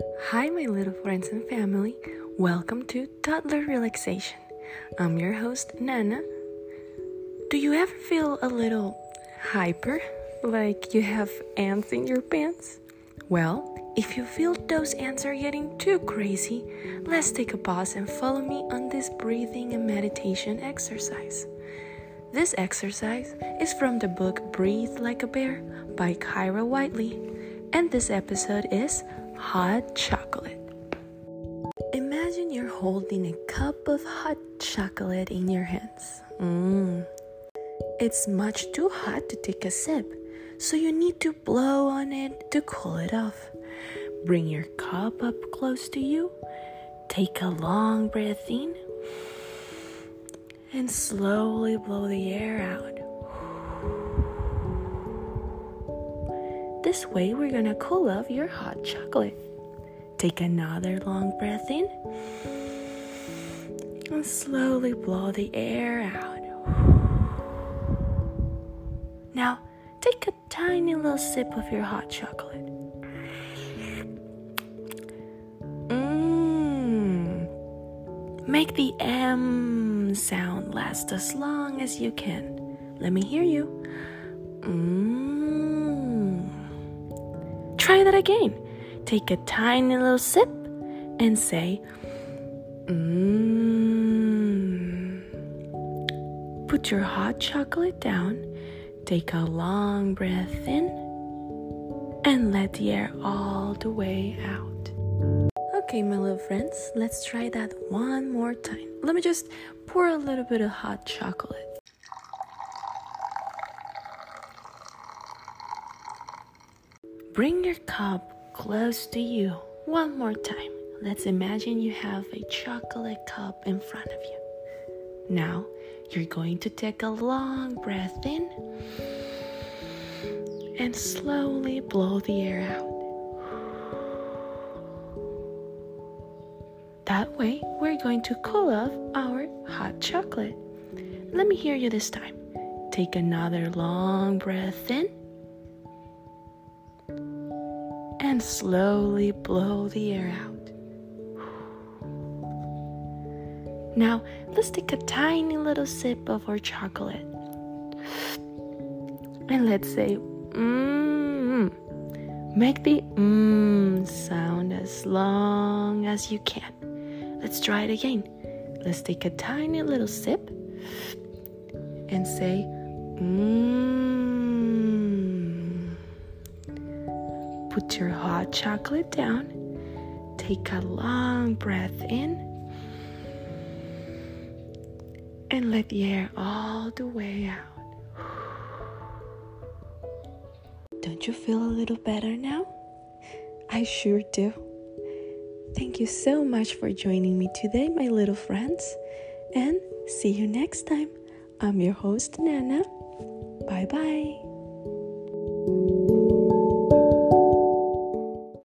Hi, my little friends and family. Welcome to Toddler Relaxation. I'm your host, Nana. Do you ever feel a little hyper, like you have ants in your pants? Well, if you feel those ants are getting too crazy, let's take a pause and follow me on this breathing and meditation exercise. This exercise is from the book Breathe Like a Bear by Kira Whiteley, and this episode is Hot Chocolate. Imagine you're holding a cup of hot chocolate in your hands. Mmm. It's much too hot to take a sip, so you need to blow on it to cool it off. Bring your cup up close to you. Take a long breath in and slowly blow the air out. This way, we're gonna cool off your hot chocolate. Take another long breath in and slowly blow the air out. Now, take a tiny little sip of your hot chocolate. Mmm. Make the M sound last as long as you can. Let me hear you. Mmm. Try that again. Take a tiny little sip and say, Mmm. Put your hot chocolate down Take a long breath in and let the air all the way out. Okay, my little friends, let's try that one more time. Let me just pour a little bit of hot chocolate. Bring your cup close to you one more time. Let's imagine you have a chocolate cup in front of you. Now, you're going to take a long breath in and slowly blow the air out. That way, we're going to cool off our hot chocolate. Let me hear you this time. Take another long breath in and slowly blow the air out. Now, let's take a tiny little sip of our chocolate. And let's say, mmm. Make the mmm sound as long as you can. Let's try it again. Let's take a tiny little sip and say, mmm. Put your hot chocolate down. Take a long breath in and let the air all the way out. Don't you feel a little better now? I sure do. Thank you so much for joining me today, my little friends, and see you next time. I'm your host, Nana. Bye bye.